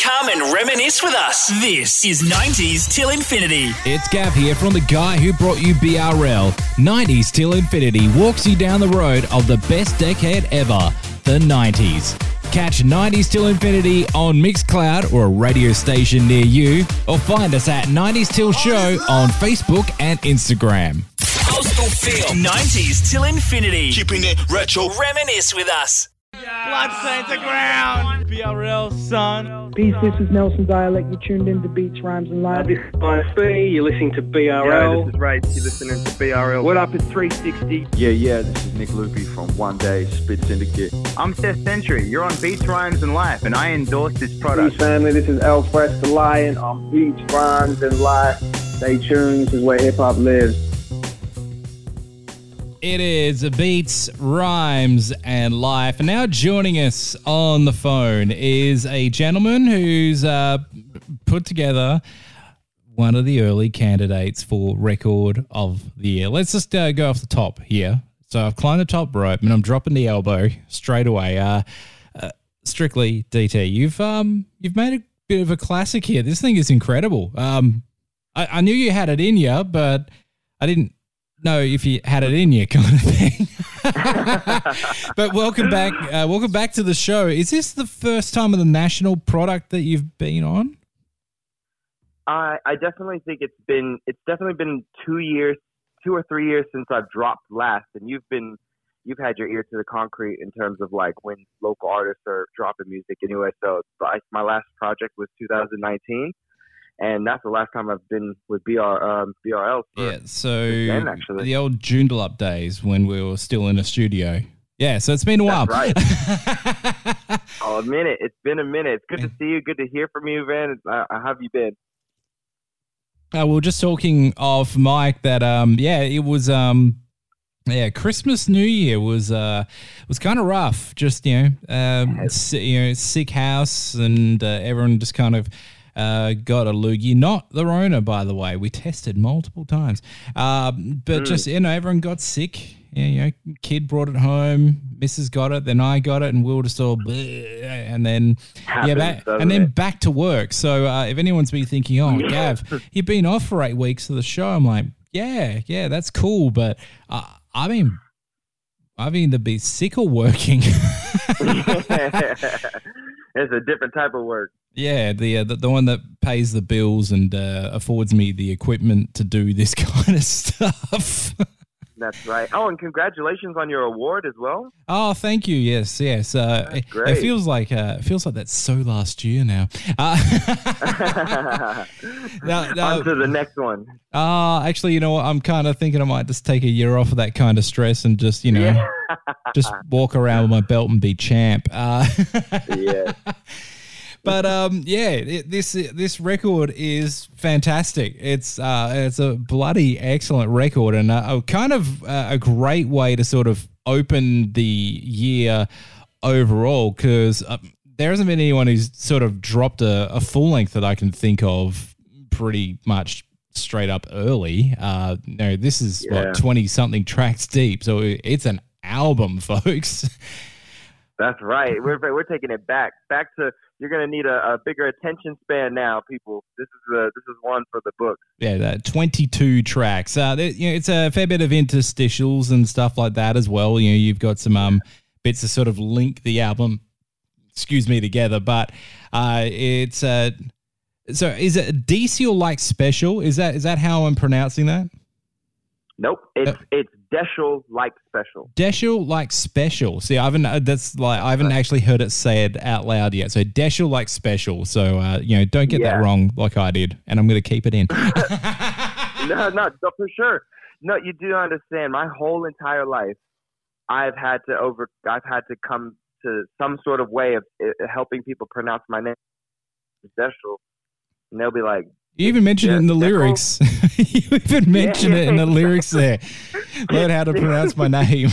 Come and reminisce with us. This is 90s till infinity. It's Gav here from the guy who brought you BRL. 90s till infinity walks you down the road of the best decade ever, the 90s. Catch 90s till infinity on Mixcloud or a radio station near you, or find us at 90s till show on Facebook and Instagram. Coastal feel. 90s till infinity. Keeping it retro. Reminisce with us. Bloodstains the ground. BRL, son. Peace, this is Nelson Dialect. You're tuned in to Beats, Rhymes, and Life. This is ISB, you're listening to BRL. this is Ray. You're listening to BRL. what up, it's 360. Yeah, yeah, this is Nick Lupi from One Day Spit Syndicate. I'm Seth Sentry. You're on Beats, Rhymes, and Life, and I endorse this Peace product. family, this is L-Fresh the Lion on Beats, Rhymes, and Life. Stay tuned, this is where hip hop lives. It is Beats, Rhymes, and Life. And now joining us on the phone is a gentleman who's uh, put together one of the early candidates for Record of the Year. Let's just uh, go off the top here. So I've climbed the top rope and I'm dropping the elbow straight away. Uh, uh, strictly DT, you've um, you've made a bit of a classic here. This thing is incredible. Um, I, I knew you had it in you, but I didn't know if you had it in you, kind of thing. but welcome back, uh, welcome back to the show. Is this the first time of the national product that you've been on? I, I definitely think it's been it's definitely been two years, two or three years since I've dropped last, and you've been you've had your ear to the concrete in terms of like when local artists are dropping music anyway. So my last project was 2019, and that's the last time I've been with BR um, BRL. For, Yeah, so actually. the old Joondalup days when we were still in a studio. Yeah, so it's been a while. That's Oh, a minute. It's been a minute. It's good to see you. Good to hear from you, Van. Uh, how have you been? Uh, we were just talking off Mike that um yeah it was um yeah Christmas New Year was uh was kind of rough just you know um si- you know sick house and uh, everyone just kind of uh, got a loogie, not the Rona, by the way. We tested multiple times, um, but just you know, everyone got sick. Yeah, you know, kid brought it home, Mrs. got it, then I got it, and we were just all, bleh, and then yeah, back, and then it? back to work. So uh, if anyone's been thinking, oh, Gav, you've been off for eight weeks of the show, I'm like, yeah, yeah, that's cool, but uh, I mean, I mean to be sick of working. it's a different type of work. Yeah, the, uh, the the one that pays the bills and uh, affords me the equipment to do this kind of stuff. That's right. Oh, and congratulations on your award as well. Oh, thank you. Yes, yes. Uh, it, it feels like uh, it feels like that's so last year now. Uh, no, no, on to the next one. Uh, actually, you know what? I'm kind of thinking I might just take a year off of that kind of stress and just, you know, Yeah. just walk around with my belt and be champ. Uh, Yeah. But um, yeah, it, this this record is fantastic. It's uh, it's a bloody excellent record and a, a kind of uh, a great way to sort of open the year overall because uh, there hasn't been anyone who's sort of dropped a, a full length that I can think of pretty much straight up early. Uh, no, this is Yeah. what twenty something tracks deep, so it's an album, folks. That's right. We're we're taking it back. Back to you're gonna need a, a bigger attention span now, people. This is a, this is one for the books. Yeah, that 22 tracks. Uh, there, you know, it's a fair bit of interstitials and stuff like that as well. You know, you've got some um, bits to sort of link the album, excuse me, together. But uh, it's uh, so is it a DC or like special? Is that is that how I'm pronouncing that? Nope. It's Uh, it's Deschel like special. Deschel like special. See, I haven't. Uh, that's like I haven't actually heard it said out loud yet. So Deschel like special. So uh, you know, don't get Yeah. that wrong, like I did, and I'm going to keep it in. no, no, no, for sure. No, you do understand. My whole entire life, I've had to over. I've had to come to some sort of way of uh, helping people pronounce my name, Deschel, and they'll be like, You even mentioned it in the lyrics. you even mentioned it in the lyrics there. Learn how to pronounce my name.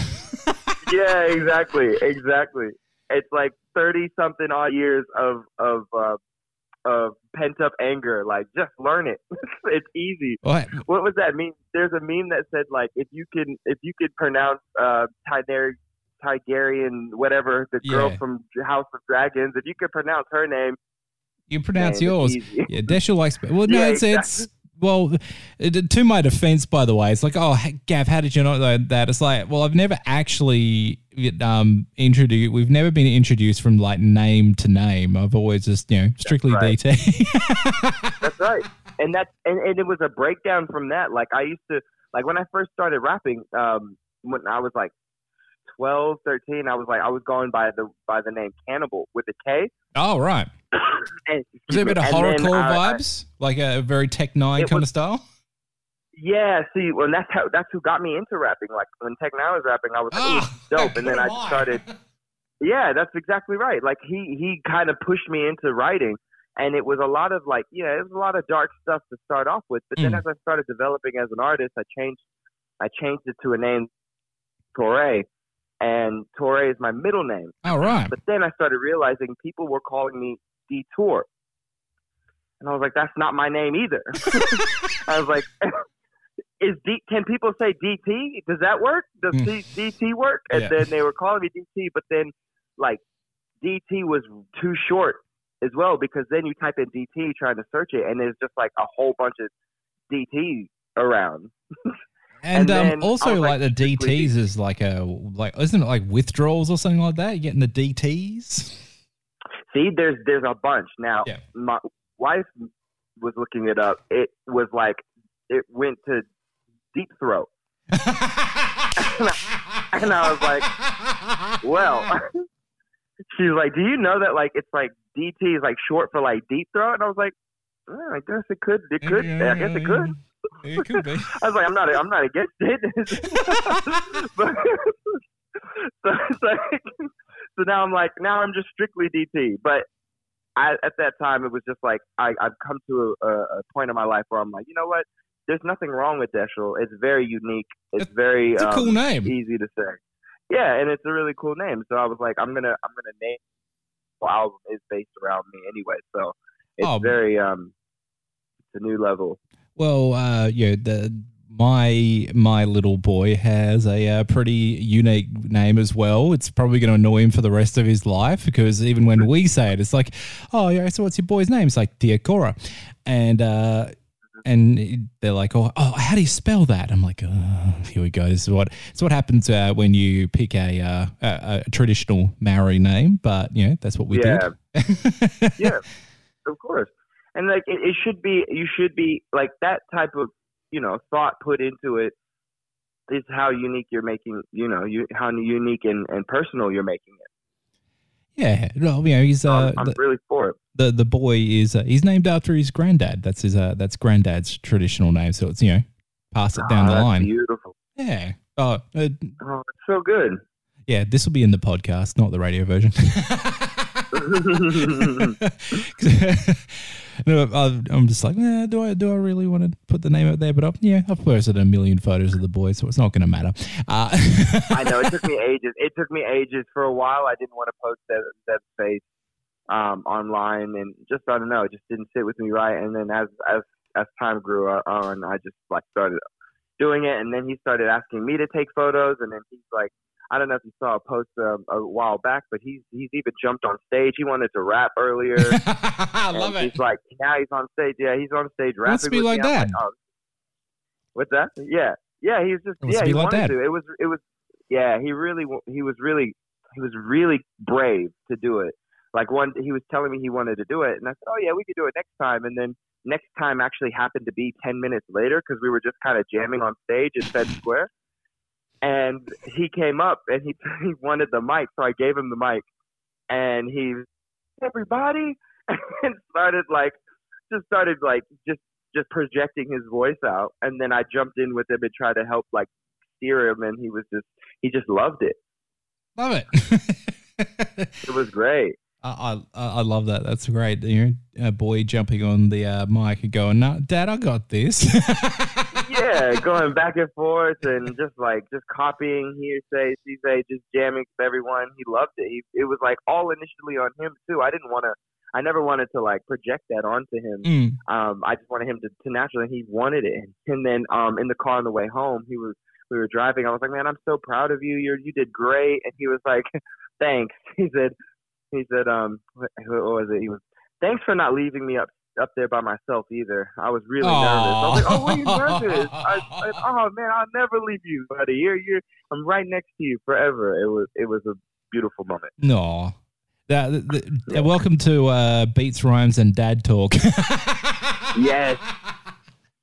yeah, exactly, exactly. It's like thirty something odd years of of uh, of pent up anger. Like, just learn it. it's easy. What? What was that meme? There's a meme that said like, if you can if you could pronounce uh, Tiger Tigerian whatever the girl Yeah. from House of Dragons, if you could pronounce her name, You pronounce name. yours. Yeah, Deschel likes. Well, no, Yeah, it's it's. Well, it, to my defense, by the way, it's like, oh, Gav, how did you not know that-? It's like, well, I've never actually um introduced. We've never been introduced from like name to name. I've always just you know strictly right. DT. That's right. And that's and, and it was a breakdown from that. Like I used to like when I first started rapping, um, when I was like 12, 13, I was like I was going by the by the name Cannibal with a K. oh, right. And, Was there a bit of horrorcore I- I- vibes, like a very Tech N9ne It kind of style? Yeah, see, well, that's how that's who got me into rapping. Like when Tech N9ne was rapping, I was like, "Ooh, dope," and then I on. started. Yeah, that's exactly right. Like he he kind of pushed me into writing, and it was a lot of like yeah, it was a lot of dark stuff to start off with. But then Mm. as I started developing as an artist, I changed I changed it to a name, Torre, and Torre is my middle name. All right. But then I started realizing people were calling me Detour. And I was like, that's not my name either. I was like, is D, can people say DT? Does that work? Does. Hmm. D, DT work? And Yeah. then they were calling me DT, but then like DT was too short as well because then you type in DT trying to search it and there's just like a whole bunch of DT around. And, And um, also like, like, the DTs is like a like isn't it like withdrawals or something like that? You're getting the DTs. See, there's there's a bunch now. Yeah. My wife was looking it up. It was like it went to deep throat, and I was like, well. She's like, "Do you know that like it's like DT is like short for like deep throat?" And I was like, "Oh, "I guess it could. It could. I guess it could." It could be. I was like, I'm not, I'm not against it. but, so, so, so now I'm like, now I'm just strictly DT. But I, at that time, it was just like I, I've come to a, a point in my life where I'm like, you know what? There's nothing wrong with Deschel. It's very unique. It's very It's a um, cool name. easy to say. Yeah, and it's a really cool name. So I was like, I'm gonna, I'm gonna name. The album is based around me anyway, so it's Oh. very um, it's a new level. Well, uh, yeah, the my my little boy has a uh, pretty unique name as well. It's probably going to annoy him for the rest of his life because even when we say it, it's like, oh yeah, so what's your boy's name? It's like Diacora, and uh, and they're like, oh, oh, how do you spell that? I'm like, oh, here we go. This is what it's what happens uh, when you pick a, uh, a a traditional Maori name, but you know that's what we Yeah. did. yeah, of course. And like it, it should be, you should be like that type of you know thought put into it is how unique you're making. You know, you how unique and, and personal you're making it. yeah. Well, you know, he's uh, I'm, I'm the- really for it. the the boy is uh, he's named after his granddad. That's his uh, that's granddad's traditional name. So it's you know pass it down Oh, the line. Beautiful. Yeah. Oh, uh, Oh, it's so good. yeah. This will be in the podcast, not the radio version. I- I'm just like, eh, do I do I really want to put the name out there? But I've, yeah, I've posted a million photos of the boy, so it's not going to matter. Uh, I know it took me ages. It took me ages for a while. I didn't want to post that that face um, online, and just I don't know, it just didn't sit with me right. And then as as as time grew on, I just like started doing it, and then he started asking me to take photos, and then he's like, I don't know if you saw a post um, a while back, but he's he's even jumped on stage. He wanted to rap earlier. I love it. He's like, now he's on stage. Yeah, he's on stage rapping. To be with like me. I'm Dad. oh. What's that? Yeah, yeah. He was just Wants yeah. He like wanted Dad. to. It was it was yeah. He really he was really he was really brave to do it. Like one, he was telling me he wanted to do it, and I said, oh yeah, we could do it next time. And then next time actually happened to be ten minutes later because we were just kind of jamming on stage at Fed Square. And he came up and he he wanted the mic, so I gave him the mic, and he everybody and started like just started like just just projecting his voice out and then I jumped in with him and tried to help like steer him and he was just he just loved it. Love it. It was great. I, I I love that. That's great. You know, a boy jumping on the uh, mic and going, "No, Dad, I got this." Yeah, going back and forth and just like just copying hearsay, say, just jamming with everyone. He loved it. He, it was like all initially on him too. I didn't want to. I never wanted to like project that onto him. Mm. um, I just wanted him to, to naturally. He wanted it, and then um, in the car on the way home, he was we were driving. I was like, man, I'm so proud of you. You you did great. And he was like, thanks. He said, he said, um, what, was it? He was thanks for not leaving me up up there by myself either. I was really Aw. nervous. I was like, oh, what are you nervous? I, I, oh man, I'll never leave you, buddy. You're you're I'm right next to you forever. It was it was a beautiful moment. No. That, that- welcome to uh, Beats, Rhymes, and Dad Talk. Yes.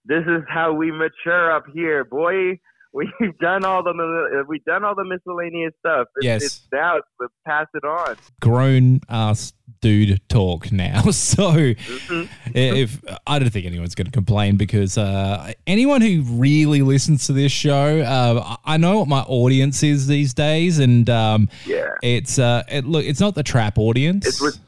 This is how we mature up here, boy. We've done all the we've done all the miscellaneous stuff. It's, Yes. it's now to pass it on. Grown ass dude talk now. So Mhm. if I don't think anyone's going to complain because uh, anyone who really listens to this show, uh, I know what my audience is these days, and um, Yeah. it's uh, it, look, it's not the trap audience. It's with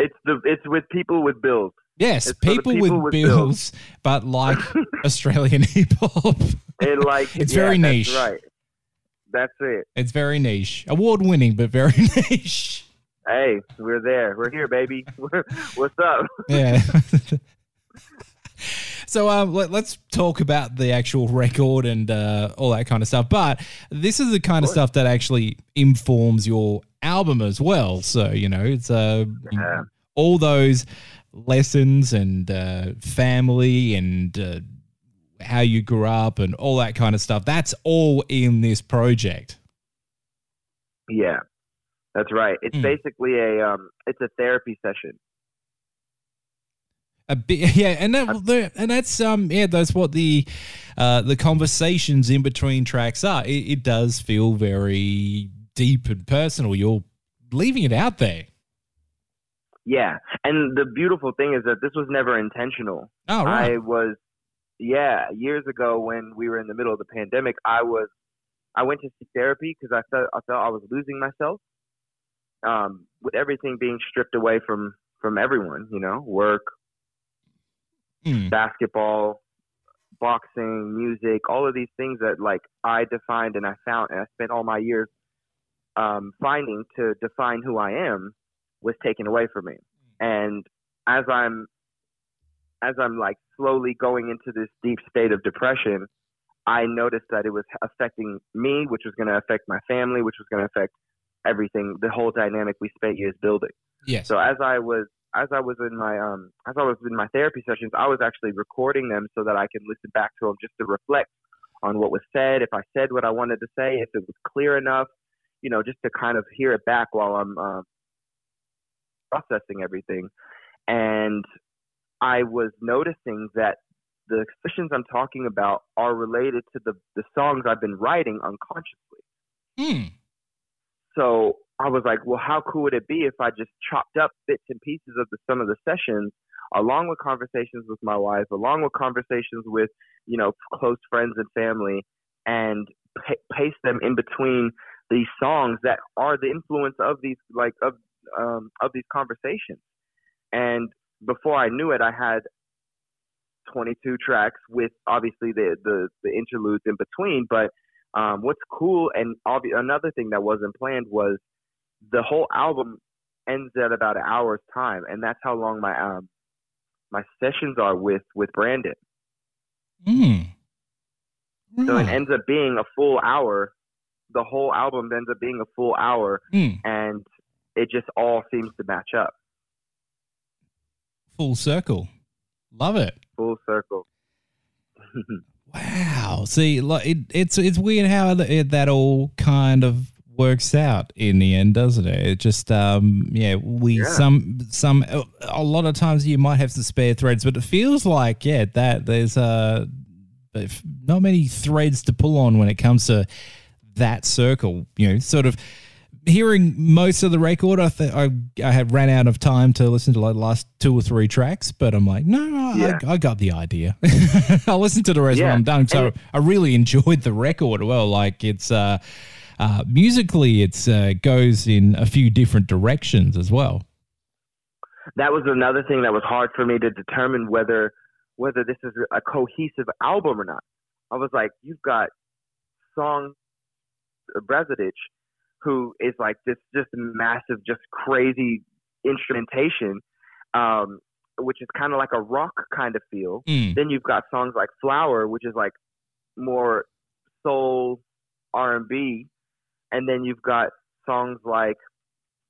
it's the it's with people with bills. yes, it's people, people with, with bills, bills. but like Australian hip hop. And like It's yeah, very niche. Right. That's it. It's very niche, award winning, but very niche. Hey, we're there. We're here, baby. What's up? Yeah. so um, let, us talk about the actual record and uh, all that kind of stuff. But this is the kind of stuff that actually informs your album as well. So you know, it's uh, Yeah. all those lessons and uh, family and uh, how you grew up and all that kind of stuff. That's all in this project. Yeah. That's right. It's Mm. basically a um it's a therapy session. A bit, yeah, and that, and that's um, yeah, that's what the uh, the conversations in between tracks are. It, it does feel very deep and personal. You're leaving it out there. Yeah. And the beautiful thing is that this was never intentional. Oh right, I was, yeah, years ago when we were in the middle of the pandemic, I was, I went to seek therapy because I felt I felt I was losing myself. Um, with everything being stripped away from from everyone, you know, work, Hmm. basketball, boxing, music, all of these things that like I defined and I found and I spent all my years um, finding to define who I am was taken away from me. And as I'm as I'm like slowly going into this deep state of depression, I noticed that it was affecting me, which was going to affect my family, which was going to affect everything, the whole dynamic we spent years building. yes, So as I was as I was in my um as I was in my therapy sessions, I was actually recording them so that I could listen back to them just to reflect on what was said, if I said what I wanted to say, if it was clear enough, you know, just to kind of hear it back while I'm um, processing everything. And I was noticing that the sessions I'm talking about are related to the the songs I've been writing unconsciously. Hmm. So I was like, well, how cool would it be if I just chopped up bits and pieces of the, some of the sessions, along with conversations with my wife, along with conversations with, you know, close friends and family, and pa- paste them in between these songs that are the influence of these, like, of, um, of these conversations. And before I knew it, I had 22 tracks with obviously the, the, the interludes in between, but um, what's cool and obvi- another thing that wasn't planned was the whole album ends at about an hour's time, and that's how long my um my sessions are with with Brandon. Hmm. So it ends up being a full hour. The whole album ends up being a full hour, Hmm. and it just all seems to match up. Full circle. Love it. Full circle. Wow. See, like it, it's it's weird how it, that all kind of works out in the end, doesn't it? It just um yeah, we Yeah. some some a lot of times you might have some spare threads, but it feels like yeah that there's uh not many threads to pull on when it comes to that circle. You know, sort of hearing most of the record, I th- I I had ran out of time to listen to like the last two or three tracks, but I'm like, no, no Yeah. I, I got the idea. I'll listen to the rest when I'm done. So And- I really enjoyed the record. Well, like it's uh, uh musically, it's uh, goes in a few different directions as well. that was another thing that was hard for me to determine whether whether this is a cohesive album or not. I was like, you've got song Brezadich, who is like this just massive, just crazy instrumentation, um, which is kind of like a rock kind of feel. Mm. Then you've got songs like Flower, which is like more soul R and B, and then you've got songs like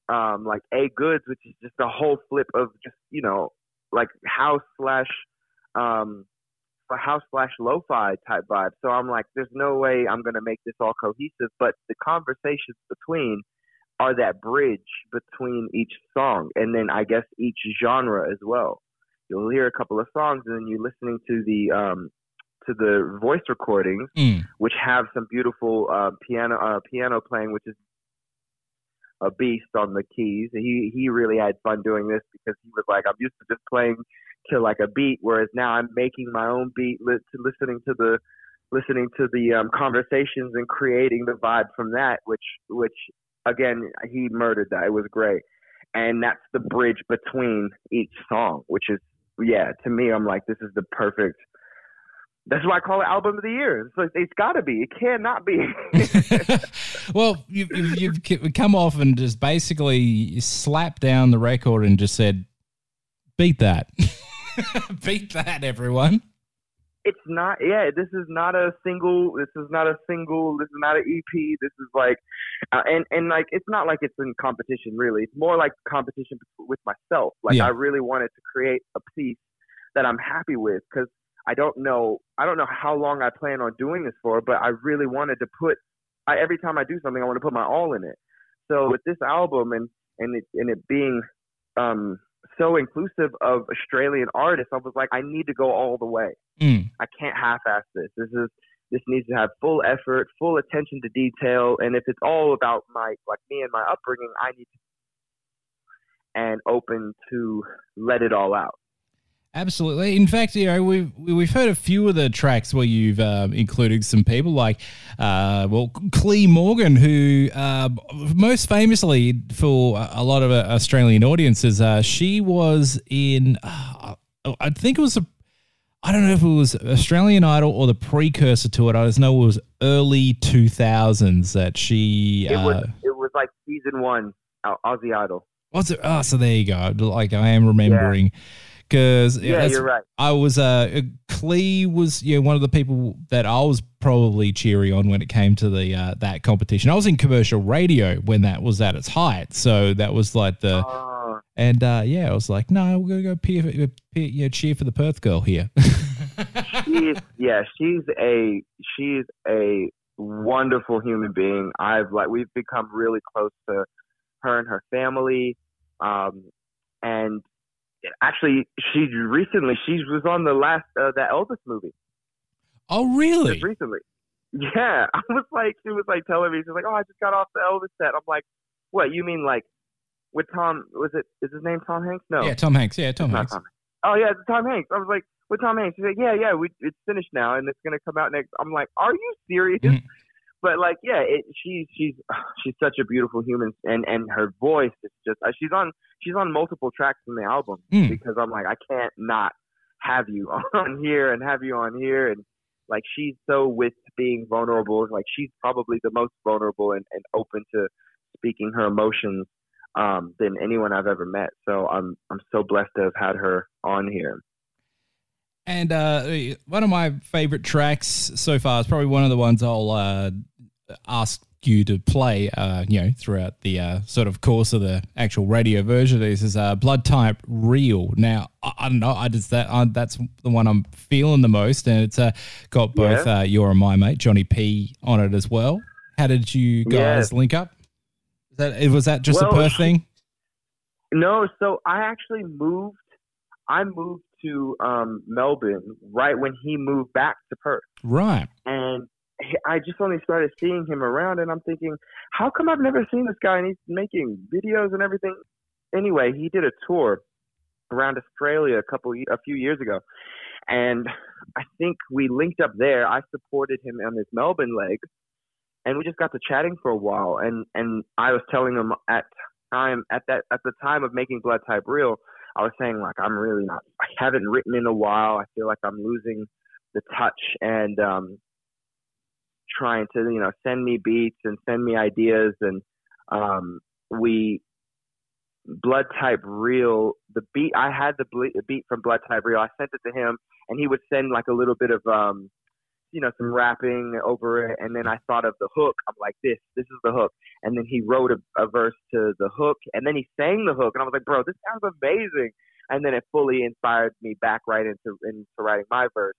um, like A Goods, which is just a whole flip of just you know like house slash um, house slash lo-fi type vibe. So I'm like, there's no way I'm gonna make this all cohesive. But the conversations between are that bridge between each song, and then I guess each genre as well. You'll hear a couple of songs, and then you're listening to the um, to the voice recordings, Mm. which have some beautiful uh, piano uh, piano playing, which is a beast on the keys. He he really had fun doing this because he was like, I'm used to just playing to like a beat, whereas now I'm making my own beat, li- to listening to the listening to the um, conversations and creating the vibe from that, which which again he murdered that. It was great, and that's the bridge between each song, which is yeah. To me, I'm like, this is the perfect. That's why I call it album of the year. It's, like, it's got to be. It cannot be. well, you've, you've, you've come off and just basically slapped down the record and just said, beat that. beat that, everyone. it's not yeah this is not a single this is not a single this is not an ep this is like uh, and and like it's not like it's in competition really it's more like competition with myself like Yeah. i really wanted to create a piece that i'm happy with because i don't know i don't know how long i plan on doing this for but i really wanted to put I, every time i do something i want to put my all in it so with this album and and it and it being um so inclusive of australian artists i was like i need to go all the way Mm. I can't half-ass this. This is this needs to have full effort, full attention to detail, and if it's all about my like me and my upbringing, I need to and open to let it all out. Absolutely. In fact, you know, we've we've heard a few of the tracks where you've um, included some people like, uh, well, Cle Morgan, who uh, most famously for a lot of uh, Australian audiences, uh, she was in, uh, I think it was a, I don't know if it was Australian Idol or the precursor to it. I just know it was early two thousands that she. It uh, was it was like season one, Au- Aussie Idol. What's it? Oh, so there you go. Like I am remembering because Yeah, you're right. I was uh Cle was you know one of the people that I was probably cheery on when it came to the uh, that competition. I was in commercial radio when that was at its height, so that was like the Uh, and uh, yeah, I was like, no, we're gonna go peer, peer, you know, cheer for the Perth girl here. she's yeah, she's a she's a wonderful human being. I've like we've become really close to her and her family. Um, and actually, she recently she was on the last uh, that Elvis movie oh, really? just recently. Yeah, I was like, she was like telling me, she's like, oh, I just got off the Elvis set. I'm like, what? You mean like with Tom? Was it? Is his name Tom Hanks? No, Yeah, Tom Hanks. Yeah, Tom not Hanks. Tom. Oh yeah, it's Tom Hanks. I was like, with Tom Hanks. She's like, yeah, yeah, we it's finished now and it's gonna come out next. I'm like, are you serious? Mhm. But like, yeah, it, she's she's she's such a beautiful human, and and her voice is just uh, she's on she's on multiple tracks in the album Mm. because I'm like, I can't not have you on here and have you on here and like she's so with being vulnerable like she's probably the most vulnerable and, and open to speaking her emotions um, than anyone I've ever met. So I'm I'm so blessed to have had her on here. And uh, one of my favorite tracks so far is probably one of the ones I'll uh, ask you to play, uh, you know, throughout the uh, sort of course of the actual radio version. of This is uh, Blood Type Real. Now, I, I don't know, I just that uh, that's the one I'm feeling the most, and it's uh, got both Yeah. uh, your and my mate Johnny P on it as well. How did you guys Yeah. link up? Is that was that just a Perth thing? No, so I actually moved. I moved to um, Melbourne right when he moved back to Perth. Right. and I just only started seeing him around, and I'm thinking, how come I've never seen this guy? And he's making videos and everything. Anyway, he did a tour around Australia a couple, a few years ago, and I think we linked up there. I supported him on his Melbourne leg, and we just got to chatting for a while. And and I was telling him at time at that at the time of making Blood Type Real, I was saying like I'm really not. I haven't written in a while. I feel like I'm losing the touch and um trying to you know send me beats and send me ideas and um we blood type real the beat i had the ble- beat from blood type real i sent it to him and he would send like a little bit of um you know some rapping over it, and then I thought of the hook. I'm like, this, this is the hook. And then he wrote a, a verse to the hook, and then he sang the hook, and I was like, bro, this sounds amazing. And then it fully inspired me back right into into writing my verse.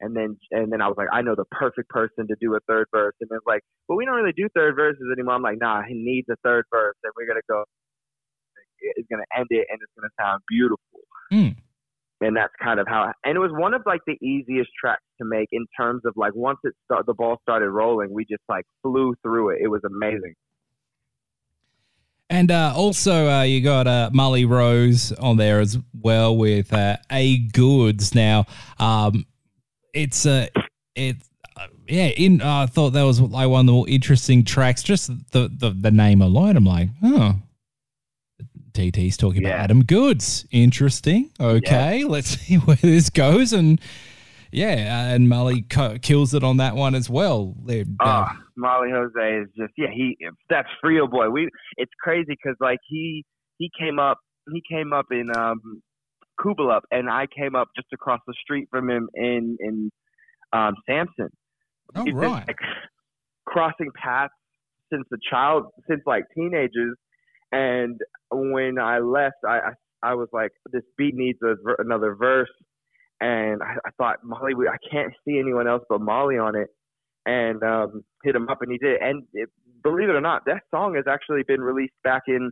And then and then I was like, I know the perfect person to do a third verse. And then like, but we don't really do third verses anymore. I'm like, nah, he needs a third verse, and we're gonna go. It's gonna end it, and it's gonna sound beautiful. Mm. And that's kind of how. And it was one of like the easiest tracks to make in terms of like once it start, the ball started rolling, we just like flew through it. It was amazing. And uh, also, uh, you got uh, Molly Rose on there as well with uh, A Goods. Now, um, it's a uh, it uh, yeah. In uh, I thought that was like one of the more interesting tracks. Just the the, the name alone, I'm like, oh. DT's talking Yeah. about Adam Goodes. Interesting. Okay, let's see where this goes. And yeah, and Mali co- kills it on that one as well. They're, uh, Ah, Mali Jose is just yeah. He that's Frio boy. We it's crazy because like he he came up he came up in um Coolbellup and I came up just across the street from him in in um Samson. oh, We've right. like, crossing paths since the child since like teenagers and when I left I I, I was like this beat needs a, ver- another verse and I, I thought Mali we- I can't see anyone else but Mali on it and um hit him up and he did and it, believe it or not that song has actually been released back in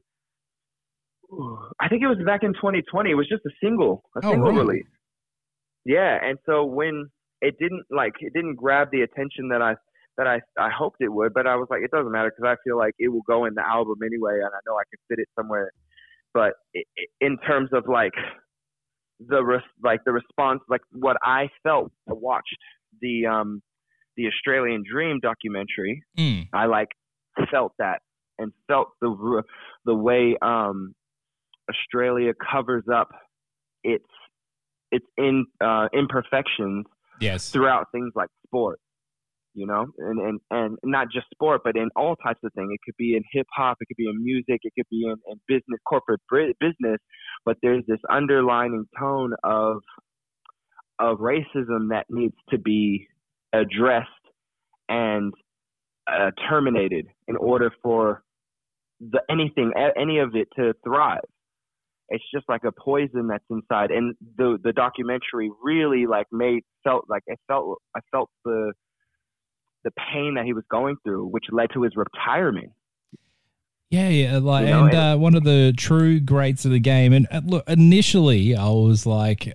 I think it was back in 2020 it was just a single a Oh, single really? release yeah and so when it didn't like it didn't grab the attention that I that I I hoped it would, but I was like it doesn't matter because I feel like it will go in the album anyway, and I know I can fit it somewhere. But i i in terms of like the res- like the response, like what I felt, I watched the um the Australian Dream documentary. Mm. I like felt that and felt the the way um Australia covers up its its in uh, imperfections Yes. throughout things like sport, you know, and, and, and not just sport, but in all types of things. It could be in hip hop, it could be in music, it could be in, in business, corporate business, but there's this underlining tone of of racism that needs to be addressed and uh, terminated in order for the anything, any of it to thrive it's just like a poison that's inside and the the documentary really like made felt like it felt i felt the the pain that he was going through which led to his retirement Yeah, yeah, like You know, and uh, one of the true greats of the game. And uh, look, initially I was like,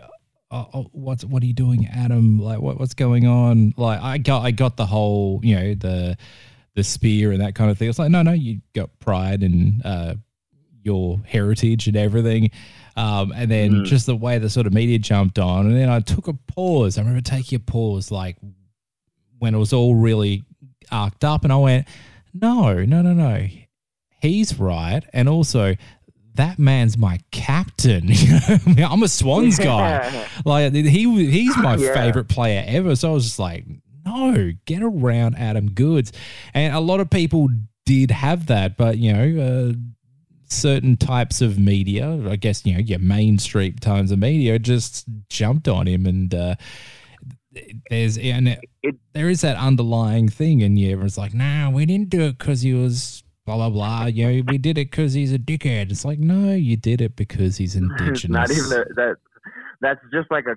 oh, "What's what are you doing, Adam? Like, what what's going on?" Like, I got I got the whole, you know, the the spear and that kind of thing. It's like, no, no, you got pride and uh, your heritage and everything. Um, and then Mhm. just the way the sort of media jumped on, and then I took a pause. I remember taking a pause, like when it was all really arced up, and I went, "No, no, no, no." he's right, and also that man's my captain. I mean, I'm a Swans guy. Like he he's my Yeah. favorite player ever. So I was just like, no, get around Adam Goodes, and a lot of people did have that, but you know. Uh, certain types of media i guess you know your mainstream tons of media just jumped on him and uh there's and it, It- there is that underlying thing and yeah everyone's like nah we didn't do it because he was blah blah blah. You know we did it because he's a dickhead. It's like no you did it because he's indigenous not even a, that that's just like a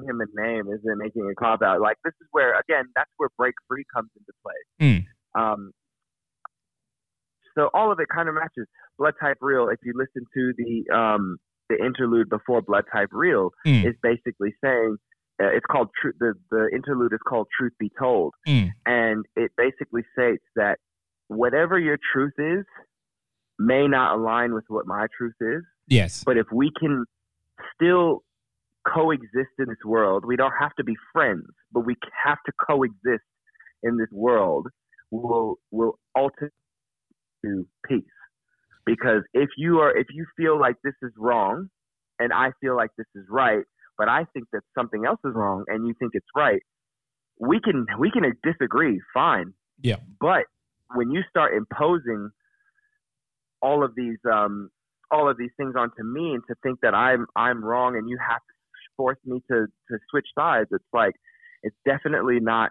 him a name isn't making a cop out? Like this is where again that's where break free comes into play. Um so all of it kind of matches blood type real if you listen to the um the interlude before blood type real Mm. is basically saying uh, it's called truth the the interlude is called truth be told Mm. and it basically states that whatever your truth is may not align with what my truth is yes but if we can still coexist in this world, we don't have to be friends, but we have to coexist in this world. Will will ultimately to peace. Because if you are, if you feel like this is wrong, and I feel like this is right, but I think that something else is wrong, and you think it's right, we can we can disagree, fine. Yeah. But when you start imposing all of these um, all of these things onto me and to think that I'm I'm wrong and you have to force me to to switch sides. It's like it's definitely not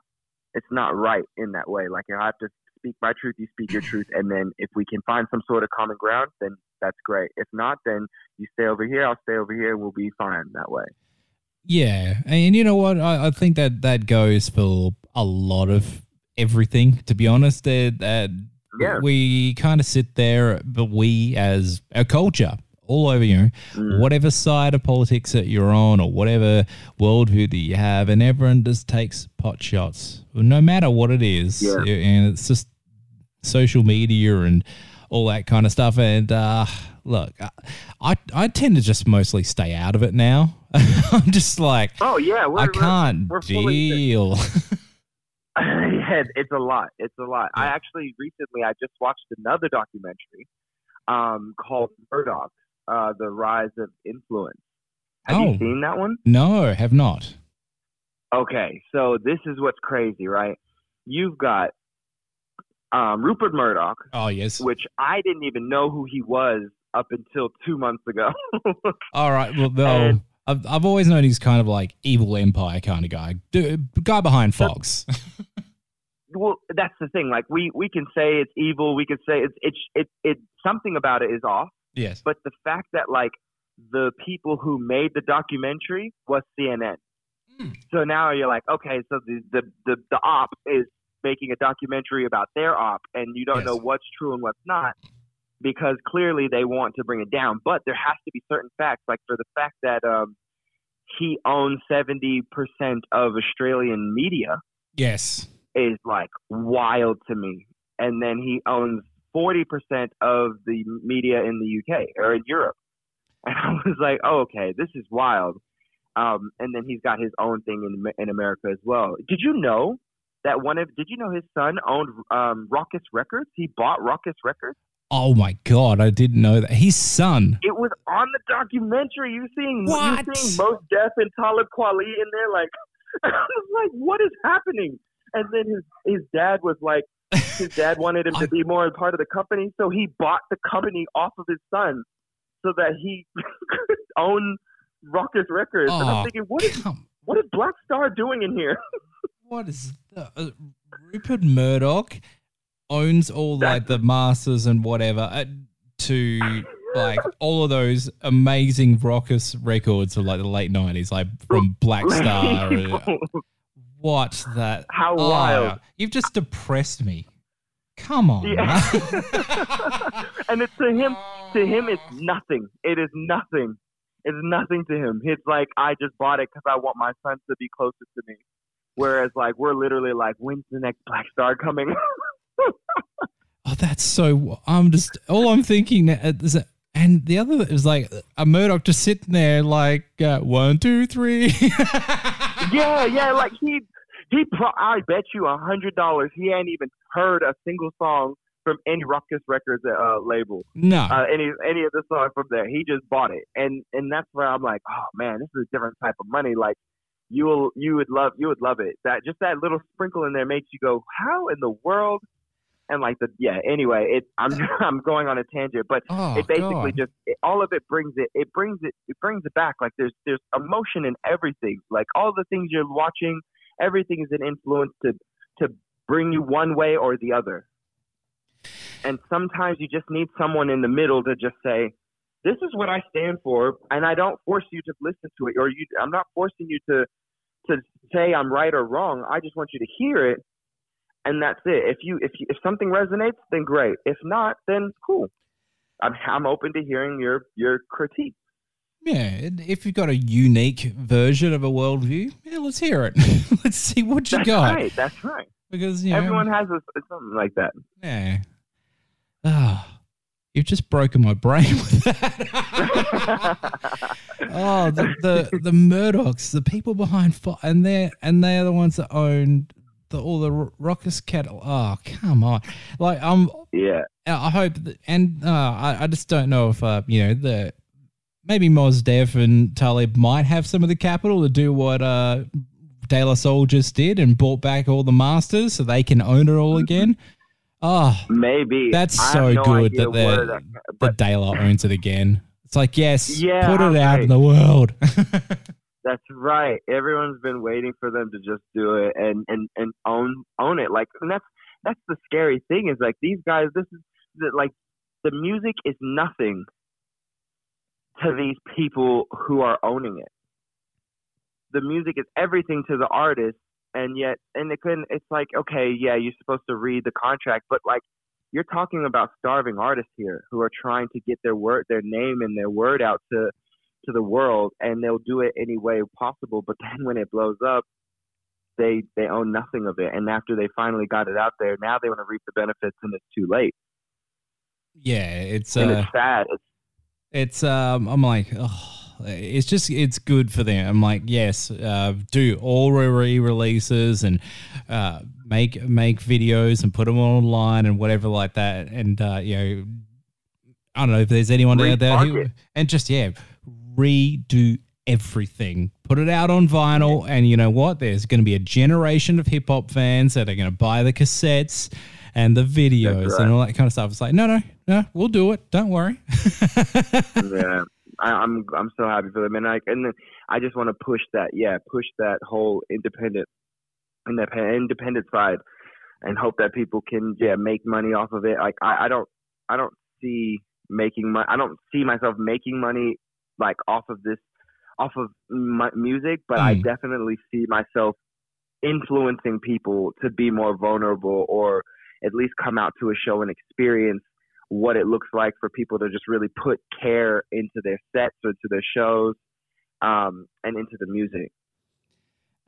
it's not right in that way. Like I have to speak my truth, you speak your truth, and then if we can find some sort of common ground, then that's great. If not, then you stay over here, I'll stay over here, we'll be fine that way. Yeah, and you know what? I, I think that that goes for a lot of everything. To be honest, that that Yeah. we kind of sit there, but we as a culture, all over you, know, Mm. whatever side of politics that you're on, or whatever worldview that you have, and everyone just takes pot shots, no matter what it is, Yeah. and it's just social media and all that kind of stuff. And uh, look, I, I I tend to just mostly stay out of it now. I'm just like. Oh yeah, we're, I we're- can't we're fully- deal. yeah, it's a lot. It's a lot. I actually recently I just watched another documentary um, called Murdoch, uh, The Rise of Influence. Have Oh. you seen that one? no, have not. Okay, so this is what's crazy, right? You've got um, Rupert Murdoch, Oh yes. which I didn't even know who he was up until two months ago. All right. Well, though And- I've I've always known he's kind of like evil empire kind of guy, Dude, guy behind Fox. well, that's the thing. Like we we can say it's evil, we can say it's it's it it something about it is off. yes. but the fact that like the people who made the documentary was CNN. Hmm. So now you're like, okay, so the, the the the op is making a documentary about their op, and you don't Yes. know what's true and what's not because clearly they want to bring it down. But there has to be certain facts, like for the fact that um, he owns seventy percent of Australian media Yes. is like wild to me. And then he owns 40% of the media in the UK or in Europe. And I was like, oh, okay, this is wild. Um, and then he's got his own thing in in America as well. Did you know that one of? Did you know his son owned um, Rawkus Records? He bought Rawkus Records. Oh my god, I didn't know that. His son. It was on the documentary. You seeing What? you seeing Mos Def and Talib Kweli in there? Like, I was like, what is happening? And then his his dad was like, his dad wanted him I- to be more a part of the company, so he bought the company off of his son, so that he could own Rawkus Records. and Oh, I'm thinking, what is come. what is Black Star doing in here? What is the, uh, Rupert Murdoch owns all like the masters and whatever uh, to like all of those amazing Rawkus records of like the late nineties, like from Black Star. uh, what that? How Oh, wild. You've just depressed me. Come on. Yeah. man. and it's to him to him it's nothing. It is nothing. It's nothing to him. It's like I just bought it because I want my son to be closer to me. Whereas like we're literally like, when's the next Black Star coming? oh, that's so. I'm just all I'm thinking is that. And the other is like a Murdoch just sitting there, like uh, one, two, three. yeah, yeah. Like he he. Pro- I bet you a hundred dollars he ain't even heard a single song from any Rawkus Records uh, label. no, uh, any any of the songs from there. He just bought it, and and that's where I'm like, oh man, this is a different type of money. Like you will you would love you would love it. That just that little sprinkle in there makes you go, how in the world? And like the yeah. Anyway, it I'm I'm going on a tangent, but oh, it basically God. just it, all of it brings it it brings it it brings it back. Like there's there's emotion in everything. Like all the things you're watching, everything is an influence to to bring you one way or the other. And sometimes you just need someone in the middle to just say, "This is what I stand for," and I don't force you to listen to it, or you. I'm not forcing you to to say I'm right or wrong. I just want you to hear it, and that's it. If you if you, if something resonates, then great. If not, then cool. I'm I'm open to hearing your your critique. yeah. If you've got a unique version of a worldview, yeah, let's hear it. let's see what you That's got. right. That's right. Because you know, Everyone has a, something like that. yeah. Ah, you've just broken my brain with that. oh, the, the the Murdochs, the people behind, and they're and they're the ones that own the all the Rawkus cattle. Oh, come on! Like um, Yeah. I hope, that, and uh, I, I just don't know if uh, you know the maybe Mos Def and Talib might have some of the capital to do what uh, De La Soul just did and bought back all the masters so they can own it all again. Oh, Maybe. that's so no good that the that- the but De La owns it again. It's like yes, Yeah, put it out right. in the world. that's right. Everyone's been waiting for them to just do it and and and own own it. Like, and that's that's the scary thing is like these guys. This is that like the music is nothing to these people who are owning it. The music is everything to the artist, and yet, and it couldn't. It's like, okay, yeah, you're supposed to read the contract, but like, you're talking about starving artists here who are trying to get their word, their name, and their word out to to the world, and they'll do it any way possible. But then when it blows up, they they own nothing of it. And after they finally got it out there, now they want to reap the benefits, and it's too late. Yeah, it's And uh, it's sad. It's It's um I'm like oh, it's just it's good for them. I'm like yes, uh, do all re-releases and uh, make make videos and put them online and whatever like that. And uh, you know, I don't know if there's anyone out there who and just yeah, redo everything. Put it out on vinyl, and you know what? There's going to be a generation of hip hop fans that are going to buy the cassettes and the videos and all that kind of stuff. It's like no, no, no, we'll do it. Don't worry. yeah, I, I'm I'm so happy for them, and like, and then I just want to push that, yeah, push that whole independent, and that independent side, and hope that people can, yeah, make money off of it. Like, I, I don't, I don't see making money. I don't see myself making money like off of this, off of my music, but I Mm. definitely see myself influencing people to be more vulnerable, or at least come out to a show and experience what it looks like for people to just really put care into their sets or to their shows um, and into the music.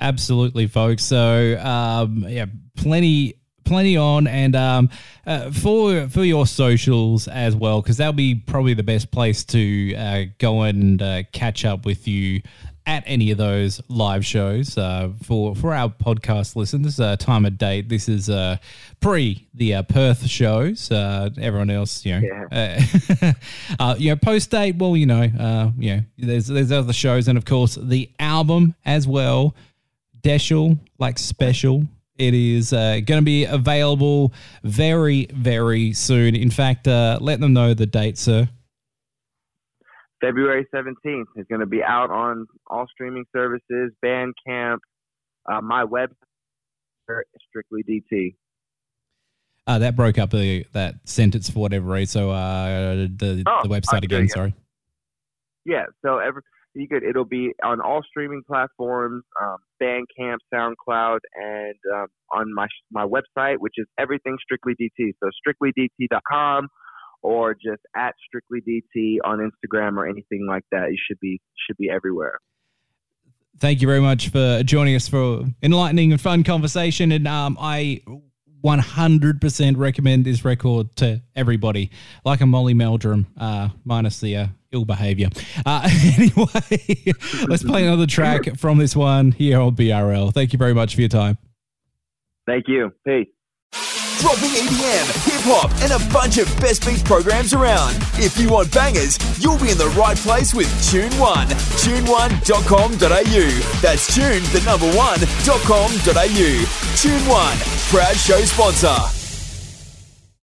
Absolutely, folks. So, um, yeah, plenty, plenty on, and um, uh, for for your socials as well, because that'll be probably the best place to uh, go and uh, catch up with you at any of those live shows. Uh, for for our podcast listeners, uh, time of date. This is uh, pre the uh, Perth shows. Uh, everyone else, you know, uh, uh, you know, post date. Well, you know, uh, you know, there's there's other shows, and of course the album as well. Deschel, like special. It is uh, going to be available very, very soon. In fact, uh, let them know the date, sir. February 17th is going to be out on all streaming services, Bandcamp, uh, my website, Strictly DT. Uh, that broke up the, that sentence for whatever reason. So uh, the, Oh, the website okay, again, yeah. sorry. Yeah, so every, you could, it'll be on all streaming platforms, um, Bandcamp, SoundCloud, and um, on my my website, which is everything Strictly DT. So strictlydt.com or just at Strictly DT on Instagram or anything like that. You should be should be everywhere. Thank you very much for joining us for enlightening and fun conversation. And um, I 100% recommend this record to everybody, like a Molly Meldrum, uh, minus the uh, ill behavior. Uh, anyway, let's play another track from this one here on BRL. Thank you very much for your time. Thank you. Peace. Dropping EDM, hip hop, and a bunch of best beats programs around. If you want bangers, you'll be in the right place with Tune One. Tune1.com.au. That's tune the number one.com.au. Tune One, proud show sponsor.